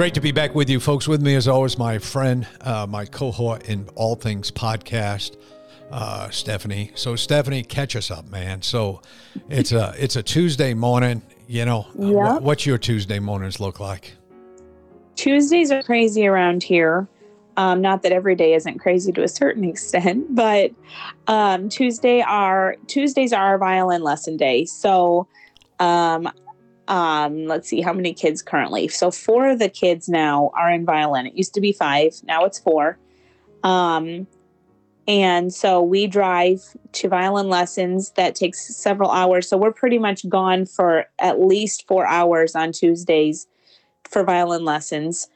Great to be back with you, folks. With me, as always, my friend, uh, my cohort in All Things Podcast, uh, Stephanie. So, Stephanie, catch us up, man. So, it's a it's a Tuesday morning. You know, yep. what's your Tuesday mornings look like? Tuesdays are crazy around here. Um, not that every day isn't crazy to a certain extent, but um, Tuesday are Tuesdays are our violin lesson day. So um, um, let's see how many kids currently. So four of the kids now are in violin. It used to be five, now it's four. Um, and so we drive to violin lessons that takes several hours. So we're pretty much gone for at least four hours on Tuesdays for violin lessons.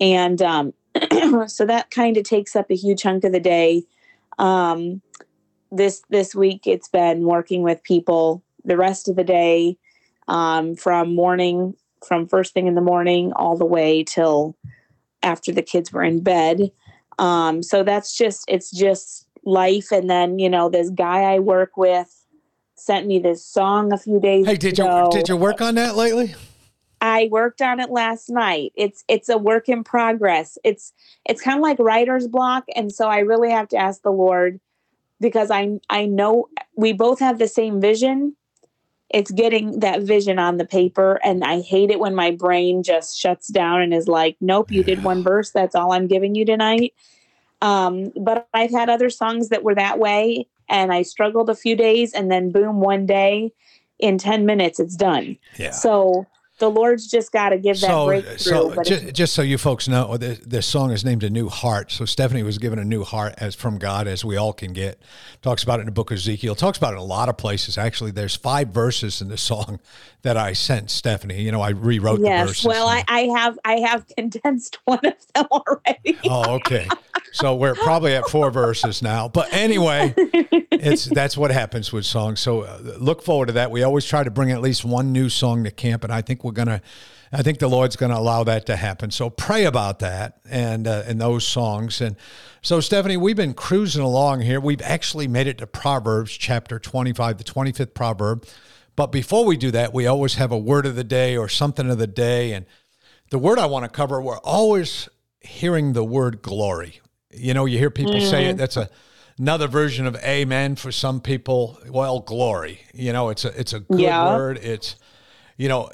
And um, so that kind of takes up a huge chunk of the day. Um, this this week it's been working with people the rest of the day um, from morning, from first thing in the morning all the way till after the kids were in bed. Um, so that's just, it's just life. And then, you know, this guy I work with sent me this song a few days hey, did ago. you, did you work on that lately? I worked on it last night. It's it's a work in progress. It's it's kind of like writer's block and so I really have to ask the Lord because I I know we both have the same vision it's getting that vision on the paper and i hate it when my brain just shuts down and is like nope you did one verse that's all i'm giving you tonight. Um, but i've had other songs that were that way and i struggled a few days and then boom one day in 10 minutes it's done. Yeah. so the Lord's just got to give that so, breakthrough. So just, just, so you folks know, this, this, song is named "A New Heart." So Stephanie was given a new heart as from God, as we all can get. Talks about it in the book of Ezekiel. Talks about it in a lot of places. Actually, there's five verses in the song that I sent Stephanie. You know, I rewrote yes, the verses. Well, I, I have I have condensed one of them already. oh, okay. So we're probably at four verses now. But anyway, it's that's what happens with songs. So uh, look forward to that. We always try to bring at least one new song to camp, and I think we're gonna. I think the Lord's going to allow that to happen. So pray about that and uh, and those songs. And so Stephanie, we've been cruising along here. We've actually made it to Proverbs chapter 25, the 25th proverb. But before we do that, we always have a word of the day or something of the day. And the word I want to cover, we're always hearing the word glory. You know, you hear people mm. say it. Mm-hmm. That's a another version of amen for some people. Well, glory. You know, it's a it's a good yeah. word. It's you know,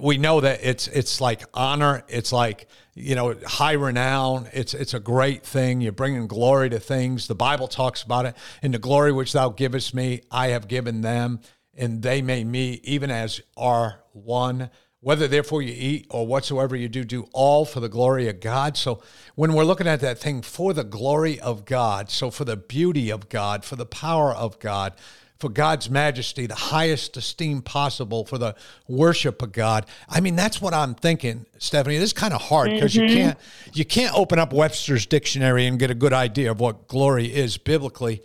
we know that it's it's like honor. It's like you know, high renown. It's it's a great thing. You're bringing glory to things. The Bible talks about it. In the glory which Thou givest me, I have given them, and they may me, even as are one. Whether therefore you eat or whatsoever you do, do all for the glory of God. So when we're looking at that thing for the glory of God, so for the beauty of God, for the power of God, for God's majesty, the highest esteem possible for the worship of God. I mean, that's what I'm thinking, Stephanie. This is kind of hard because mm-hmm. you can't you can't open up Webster's dictionary and get a good idea of what glory is biblically.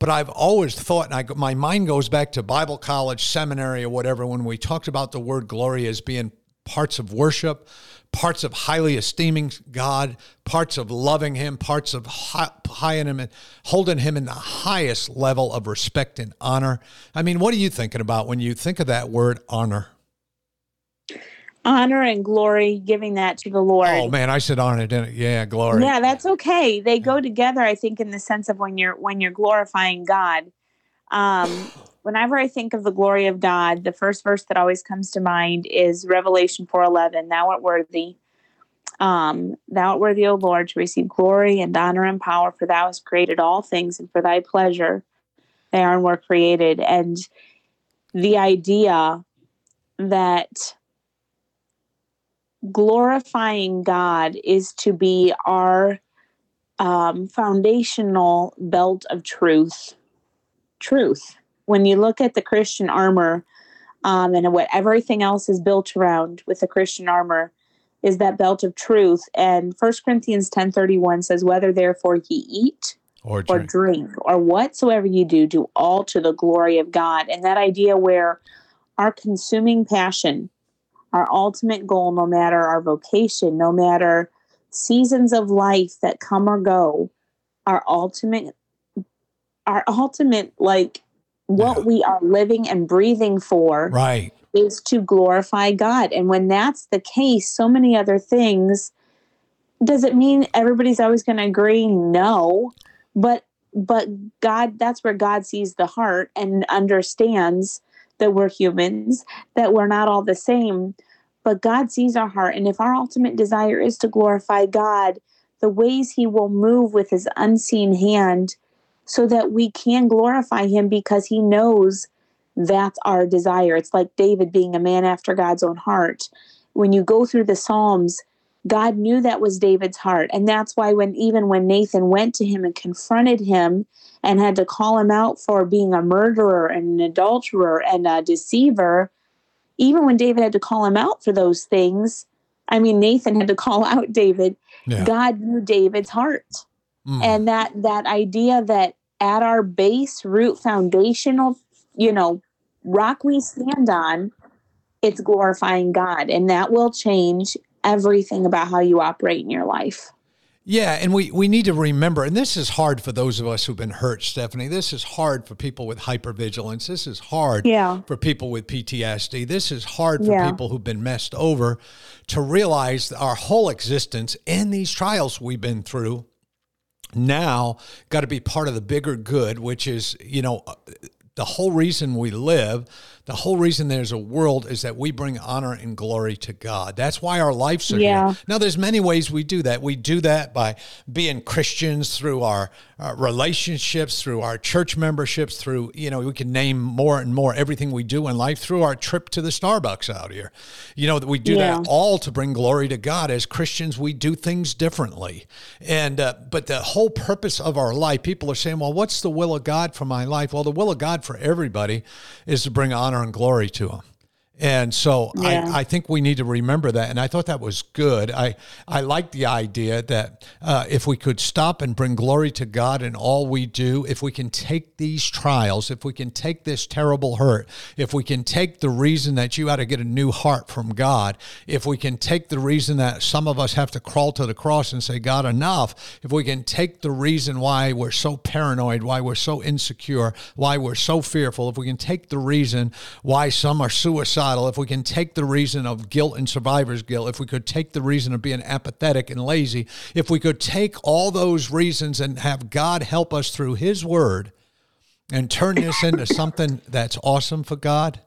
But I've always thought, and I, my mind goes back to Bible college, seminary, or whatever, when we talked about the word glory as being parts of worship, parts of highly esteeming God, parts of loving Him, parts of high, in Him and holding Him in the highest level of respect and honor. I mean, what are you thinking about when you think of that word honor? honor and glory, giving that to the Lord. Oh man, I said honor, didn't Yeah, glory. Yeah, that's okay. They go together, I think, in the sense of when you're when you're glorifying God. Um, whenever I think of the glory of God, the first verse that always comes to mind is Revelation four eleven. Thou art worthy. Um, thou art worthy, O Lord, to receive glory and honor and power, for thou hast created all things, and for thy pleasure they are and were created. And the idea that glorifying God is to be our um, foundational belt of truth. Truth. When you look at the Christian armor um, and what everything else is built around with the Christian armor, is that belt of truth. And First Corinthians ten thirty one says, "Whether therefore ye eat." Or drink. or drink or whatsoever you do, do all to the glory of God. And that idea where our consuming passion, our ultimate goal, no matter our vocation, no matter seasons of life that come or go, our ultimate, our ultimate, like what Yeah. we are living and breathing for Right. is to glorify God. And when that's the case, so many other things does it mean everybody's always going to agree? No. But but God that's where God sees the heart and understands that we're humans, that we're not all the same. But God sees our heart and if our ultimate desire is to glorify God, the ways he will move with his unseen hand so that we can glorify him because he knows that's our desire. It's like David being a man after God's own heart. When you go through the Psalms, God knew that was David's heart. And that's why when even when Nathan went to him and confronted him and had to call him out for being a murderer and an adulterer and a deceiver, even when David had to call him out for those things, I mean Nathan had to call out David, Yeah. God knew David's heart Mm. and that that idea that at our base root foundational you know rock we stand on it's glorifying god and that will change everything about how you operate in your life Yeah, and we, we need to remember, and this is hard for those of us who've been hurt, Stephanie. This is hard for people with hypervigilance. This is hard Yeah. for people with PTSD. This is hard for Yeah. people who've been messed over to realize our whole existence and these trials we've been through now got to be part of the bigger good, which is, you know, uh, the whole reason we live, the whole reason there's a world is that we bring honor and glory to God. That's why our lives are Yeah. here. Now, there's many ways we do that. We do that by being Christians through our, our relationships, through our church memberships, through, you know, we can name more and more everything we do in life through our trip to the Starbucks out here. You know, we do Yeah. that all to bring glory to God. As Christians, we do things differently. And, uh, but the whole purpose of our life, people are saying, well, what's the will of God for my life? Well, the will of God for everybody is to bring honor and glory to Him. And so Yeah. I, I think we need to remember that. And I thought that was good. I, I like the idea that uh, if we could stop and bring glory to God in all we do, if we can take these trials, if we can take this terrible hurt, if we can take the reason that you ought to get a new heart from God, if we can take the reason that some of us have to crawl to the cross and say, God, enough, if we can take the reason why we're so paranoid, why we're so insecure, why we're so fearful, if we can take the reason why some are suicidal, if we can take the reason of guilt and survivor's guilt, if we could take the reason of being apathetic and lazy, if we could take all those reasons and have God help us through His Word and turn this into something that's awesome for God,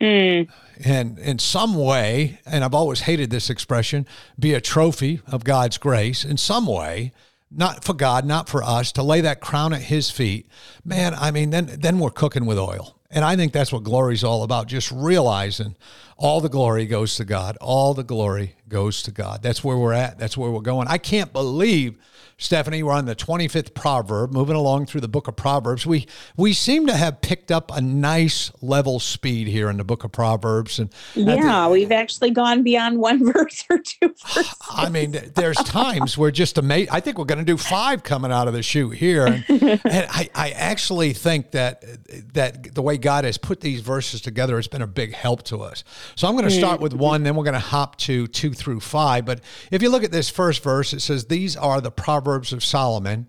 Mm, and in some way, and I've always hated this expression, be a trophy of God's grace in some way, not for God, not for us, to lay that crown at his feet. Man, I mean, then then we're cooking with oil. And I think that's what glory's all about, just realizing all the glory goes to God. All the glory goes to God. That's where we're at. That's where we're going. I can't believe Stephanie, we're on the 25th proverb, moving along through the book of Proverbs. We we seem to have picked up a nice level speed here in the book of Proverbs. And at the- yeah, we've actually gone beyond one verse or two verses. I mean, there's times we're just amazed. I think we're going to do five coming out of the chute here, and, and I, I actually think that that the way God has put these verses together has been a big help to us. So I'm going to start with one, then we're going to hop to two through five. But if you look at this first verse, it says, "These are the proverbs of Solomon."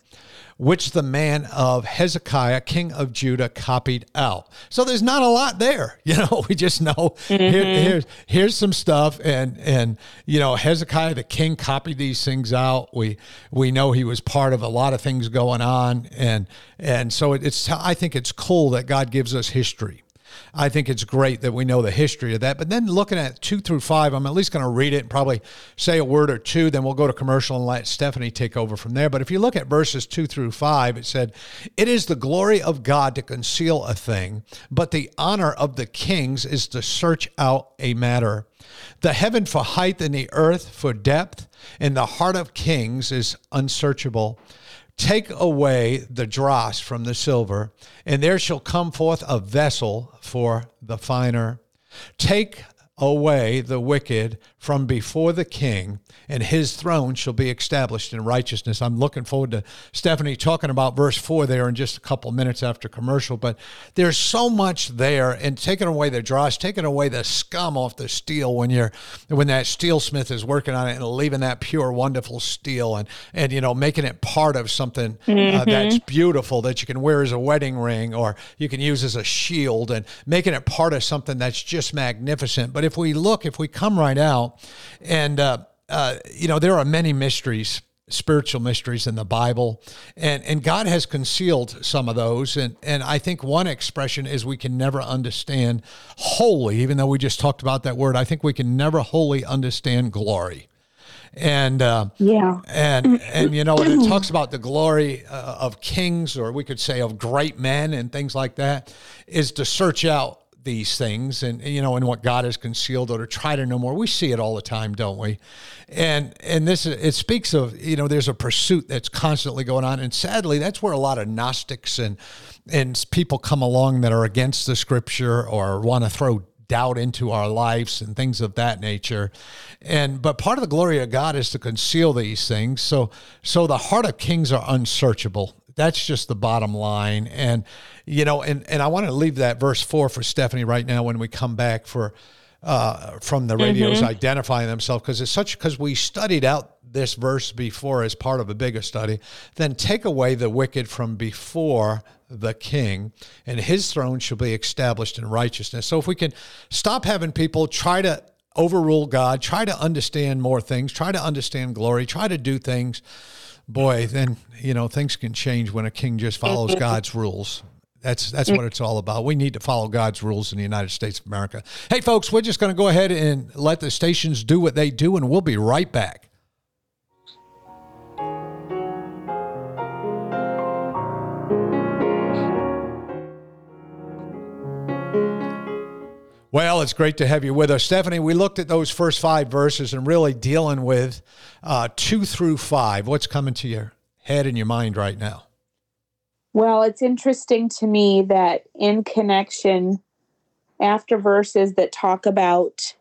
Which the man of Hezekiah, king of Judah, copied out. So there's not a lot there, you know. We just know here, mm-hmm. here's here's some stuff, and and you know Hezekiah the king copied these things out. We we know he was part of a lot of things going on, and and so it, it's I think it's cool that God gives us history. I think it's great that we know the history of that. But then looking at two through five, I'm at least going to read it and probably say a word or two. Then we'll go to commercial and let Stephanie take over from there. But if you look at verses two through five, it said, It is the glory of God to conceal a thing, but the honor of the kings is to search out a matter. The heaven for height and the earth for depth, and the heart of kings is unsearchable. Take away the dross from the silver, and there shall come forth a vessel for the finer. Take away the wicked from before the king, and his throne shall be established in righteousness. I'm looking forward to Stephanie talking about verse four there in just a couple minutes after commercial. But there's so much there, and taking away the dross, taking away the scum off the steel when you're when that steelsmith is working on it and leaving that pure, wonderful steel, and and you know making it part of something uh, mm-hmm. uh, that's beautiful that you can wear as a wedding ring or you can use as a shield, and making it part of something that's just magnificent. But if we look, if we come right out, and uh, uh, you know, there are many mysteries spiritual mysteries in the Bible. And and God has concealed some of those. And and I think one expression is we can never understand wholly, even though we just talked about that word, I think we can never wholly understand glory. And uh, yeah, and and you know, when it talks about the glory uh, of kings, or we could say of great men and things like that, is to search out these things and you know and what God has concealed or to try to know more. We see it all the time, don't we? And and this it speaks of you know there's a pursuit that's constantly going on, and sadly that's where a lot of Gnostics and and people come along that are against the Scripture or want to throw doubt into our lives and things of that nature and but part of the glory of god is to conceal these things so so the heart of kings are unsearchable that's just the bottom line. And, you know, and, and I want to leave that verse four for Stephanie right now when we come back for uh, from the radios mm-hmm. identifying themselves because it's such because we studied out this verse before as part of a bigger study. Then take away the wicked from before the king, and his throne shall be established in righteousness. So if we can stop having people try to overrule God, try to understand more things, try to understand glory, try to do things boy, then you know things can change when a king just follows mm-hmm. God's rules. That's that's what it's all about. We need to follow God's rules in the United States of America. Hey, folks, we're just going to go ahead and let the stations do what they do, and we'll be right back. Well, it's great to have you with us. Stephanie, we looked at those first five verses and really dealing with uh, two through five. What's coming to your head and your mind right now? Well, it's interesting to me that in connection after verses that talk about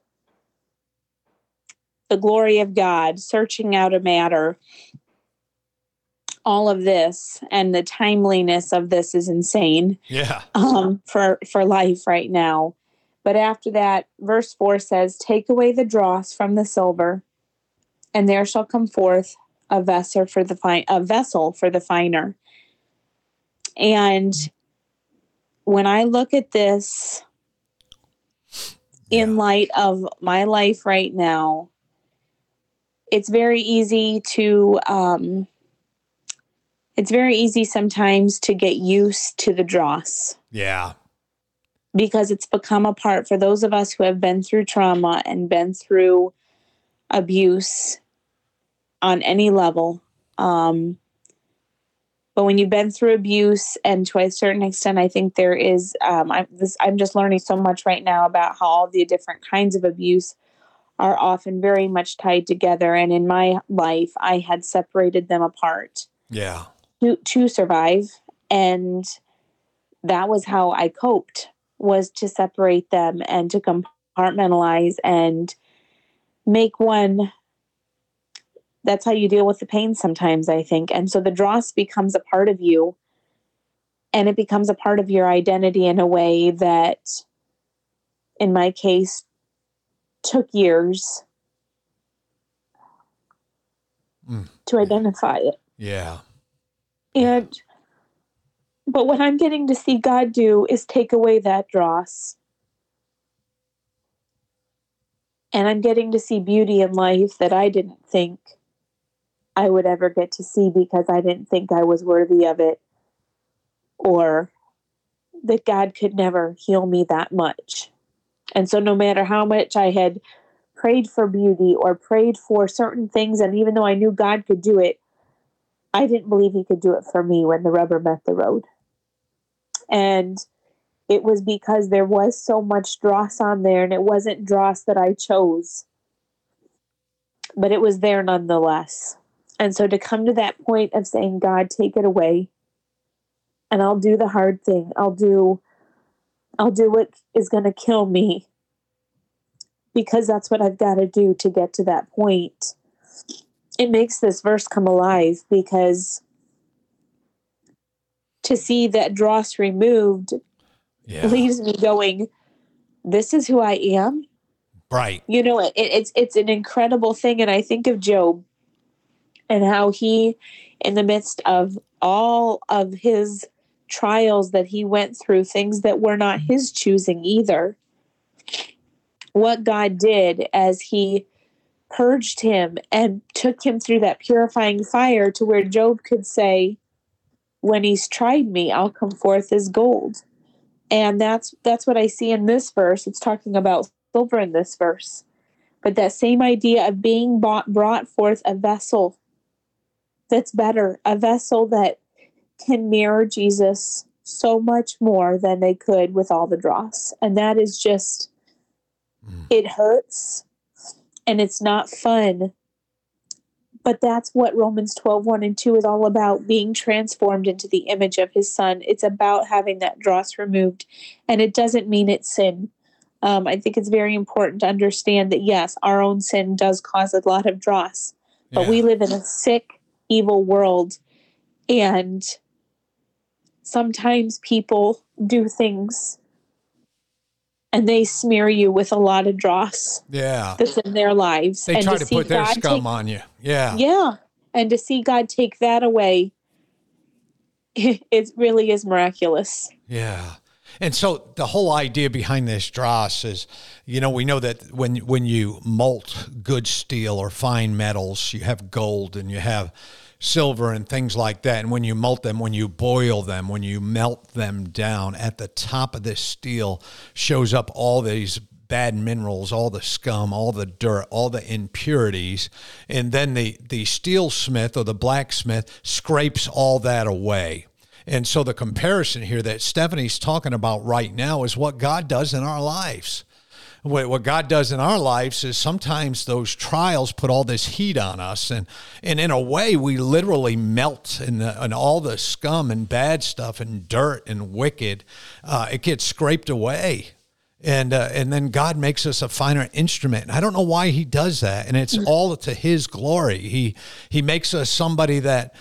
the glory of God, searching out a matter, all of this and the timeliness of this is insane. Yeah. Um, for for life right now. But after that, verse 4 says, Take away the dross from the silver, and there shall come forth a vessel for the fine a vessel for the finer. And when I look at this in light of my life right now, it's very easy to um, it's very easy sometimes to get used to the dross. Yeah because it's become a part for those of us who have been through trauma and been through abuse on any level. Um, but when you've been through abuse, and to a certain extent, I think there is, um, I'm, this, I'm just learning so much right now about how all the different kinds of abuse are often very much tied together. And in my life, I had separated them apart. Yeah. To, to survive. And that was how I coped was to separate them and to compartmentalize and make one. That's how you deal with the pain sometimes i think. And so the dross becomes a part of you and it becomes a part of your identity in a way that in my case took years mm. to identify it. Yeah. And but what I'm getting to see God do is take away that dross. And I'm getting to see beauty in life that I didn't think I would ever get to see because I didn't think I was worthy of it or that God could never heal me that much. And so, no matter how much I had prayed for beauty or prayed for certain things, and even though I knew God could do it, I didn't believe He could do it for me when the rubber met the road. And it was because there was so much dross on there, and it wasn't dross that I chose, but it was there nonetheless. And so to come to that point of saying, God, take it away, and I'll do the hard thing. I'll do I'll do what is going to kill me because that's what I've got to do to get to that point. It makes this verse come alive because to see that dross removed yeah. leaves me going, this is who I am. Right. You know, it, it's it's an incredible thing, and I think of Job and how he, in the midst of all of his trials that he went through, things that were not his choosing either, what God did as he purged him and took him through that purifying fire to where Job could say, When he's tried me, I'll come forth as gold. And that's that's what I see in this verse. It's talking about silver in this verse. But that same idea of being bought, brought forth a vessel that's better, a vessel that can mirror Jesus so much more than they could with all the dross. And that is just, mm. it hurts and it's not fun. But that's what Romans 12, 1 and 2 is all about being transformed into the image of his son. It's about having that dross removed. And it doesn't mean it's sin. Um, I think it's very important to understand that, yes, our own sin does cause a lot of dross, but yeah. we live in a sick, evil world. And sometimes people do things and they smear you with a lot of dross. Yeah. That's in their lives. They and try to, to put their God scum take, on you. Yeah. Yeah. And to see God take that away, it really is miraculous. Yeah. And so the whole idea behind this dross is, you know, we know that when when you melt good steel or fine metals, you have gold and you have silver and things like that. And when you melt them, when you boil them, when you melt them down, at the top of this steel shows up all these bad minerals, all the scum, all the dirt, all the impurities, and then the the steelsmith or the blacksmith scrapes all that away. And so the comparison here that Stephanie's talking about right now is what God does in our lives what, God does in our lives is sometimes those trials put all this heat on us, and and in a way we literally melt, and and all the scum and bad stuff and dirt and wicked, uh, it gets scraped away and uh, and then God makes us a finer instrument. I don't know why He does that, and it's mm. all to His glory. He He makes us somebody that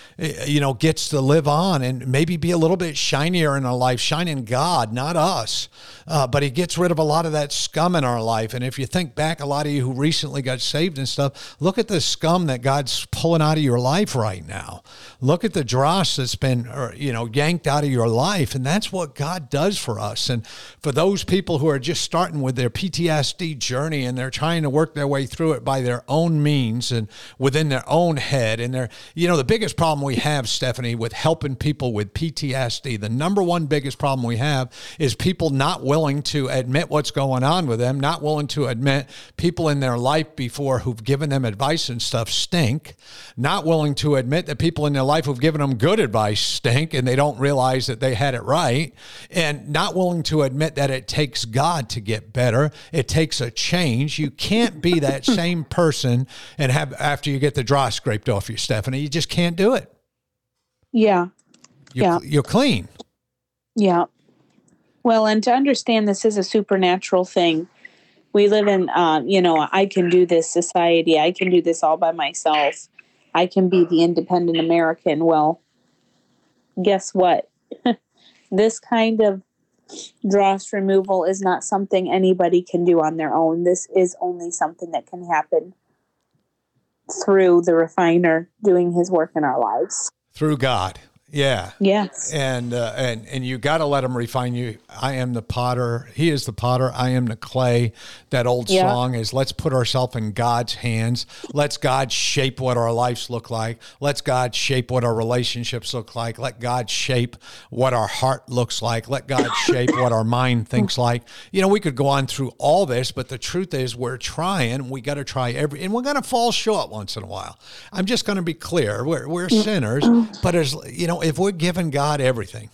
you know gets to live on and maybe be a little bit shinier in our life, shining God, not us. Uh, but He gets rid of a lot of that scum in our life. And if you think back, a lot of you who recently got saved and stuff, look at the scum that God's pulling out of your life right now. Look at the dross that's been uh, you know yanked out of your life, and that's what God does for us. And for those people who are just starting with their PTSD journey and they're trying to work their way through it by their own means and within their own head. And they're, you know, the biggest problem we have, Stephanie, with helping people with PTSD, the number one biggest problem we have is people not willing to admit what's going on with them, not willing to admit people in their life before who've given them advice and stuff stink, not willing to admit that people in their life who've given them good advice stink and they don't realize that they had it right, and not willing to admit that it takes God God to get better. It takes a change. You can't be that same person and have after you get the dry scraped off you, Stephanie. You just can't do it. Yeah. You're, yeah. You're clean. Yeah. Well, and to understand this is a supernatural thing. We live in, uh, you know, I can do this society. I can do this all by myself. I can be the independent American. Well, guess what? this kind of dross removal is not something anybody can do on their own. This is only something that can happen through the refiner doing his work in our lives. Through God. Yeah. Yes. And uh, and and you got to let him refine you. I am the potter. He is the potter. I am the clay. That old Yeah. song is let's put ourselves in God's hands. Let's God shape what our lives look like. Let's God shape what our relationships look like. Let God shape what our heart looks like. Let God shape what our mind thinks like. You know, we could go on through all this, but the truth is we're trying. We got to try every and we're going to fall short once in a while. I'm just going to be clear. We're we're sinners, but as you know, if we're giving God everything,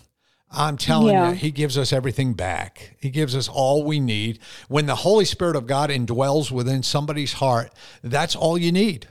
I'm telling Yeah. you, He gives us everything back. He gives us all we need. When the Holy Spirit of God indwells within somebody's heart, that's all you need.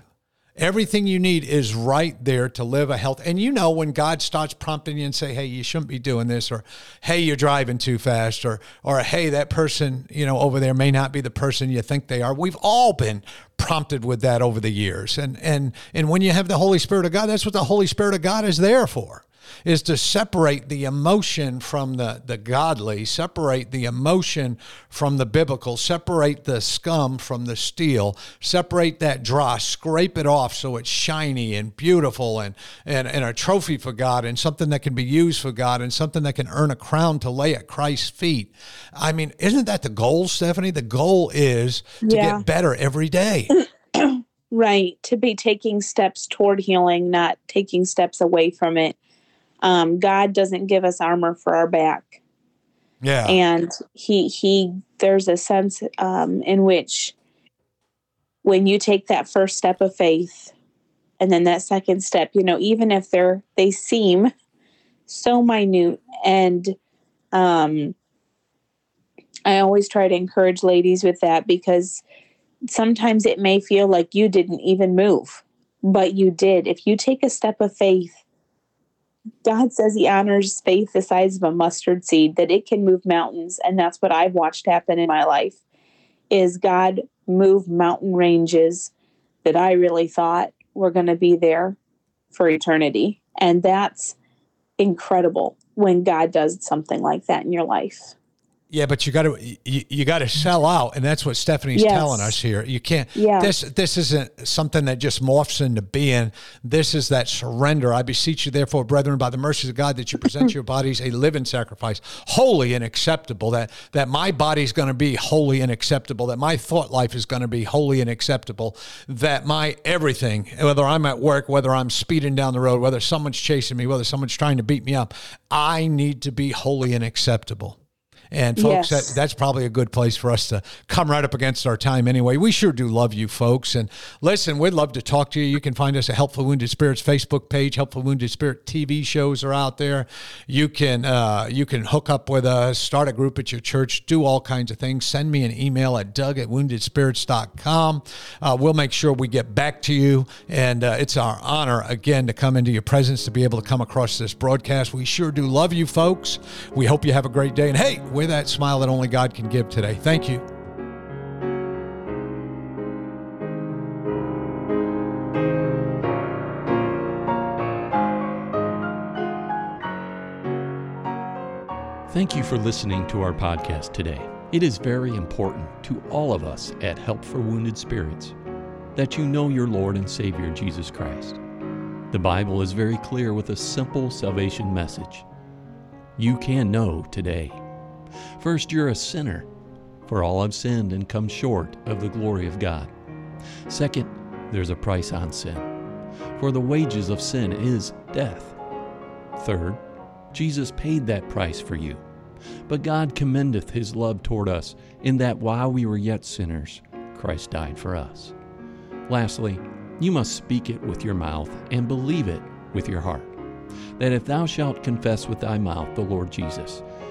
Everything you need is right there to live a health. And you know when God starts prompting you and say, "Hey, you shouldn't be doing this," or "Hey, you're driving too fast," or or "Hey, that person you know over there may not be the person you think they are." We've all been prompted with that over the years. And and and when you have the Holy Spirit of God, that's what the Holy Spirit of God is there for is to separate the emotion from the, the godly, separate the emotion from the biblical, separate the scum from the steel, separate that dross, scrape it off so it's shiny and beautiful and, and, and a trophy for God and something that can be used for God and something that can earn a crown to lay at Christ's feet. I mean, isn't that the goal, Stephanie? The goal is to Yeah. get better every day. Right. To be taking steps toward healing, not taking steps away from it. Um, God doesn't give us armor for our back. Yeah. and he he there's a sense um, in which when you take that first step of faith and then that second step you know even if they're they seem so minute and um i always try to encourage ladies with that because sometimes it may feel like you didn't even move but you did if you take a step of faith God says he honors faith the size of a mustard seed, that it can move mountains. And that's what I've watched happen in my life is God move mountain ranges that I really thought were going to be there for eternity. And that's incredible when God does something like that in your life. Yeah, but you got to you, you got to sell out, and that's what Stephanie's Yes. telling us here. You can't. Yeah. This this isn't something that just morphs into being. This is that surrender. I beseech you, therefore, brethren, by the mercies of God, that you present your bodies a living sacrifice, holy and acceptable. That that my body's going to be holy and acceptable. That my thought life is going to be holy and acceptable. That my everything, whether I'm at work, whether I'm speeding down the road, whether someone's chasing me, whether someone's trying to beat me up, I need to be holy and acceptable. And folks, Yes. that, that's probably a good place for us to come right up against our time anyway. We sure do love you folks. And listen, we'd love to talk to you. You can find us at Help for Wounded Spirits Facebook page. Help for Wounded Spirit TV shows are out there. You can uh, you can hook up with us, start a group at your church, do all kinds of things. Send me an email at doug at woundedspirits.com. Uh, we'll make sure we get back to you. And uh, it's our honor, again, to come into your presence, to be able to come across this broadcast. We sure do love you folks. We hope you have a great day. And hey, we're that smile that only God can give today. Thank you. Thank you for listening to our podcast today. It is very important to all of us at Help for Wounded Spirits that you know your Lord and Savior Jesus Christ. The Bible is very clear with a simple salvation message. You can know today. First, you're a sinner, for all have sinned and come short of the glory of God. Second, there's a price on sin, for the wages of sin is death. Third, Jesus paid that price for you. But God commendeth his love toward us, in that while we were yet sinners, Christ died for us. Lastly, you must speak it with your mouth and believe it with your heart. That if thou shalt confess with thy mouth the Lord Jesus,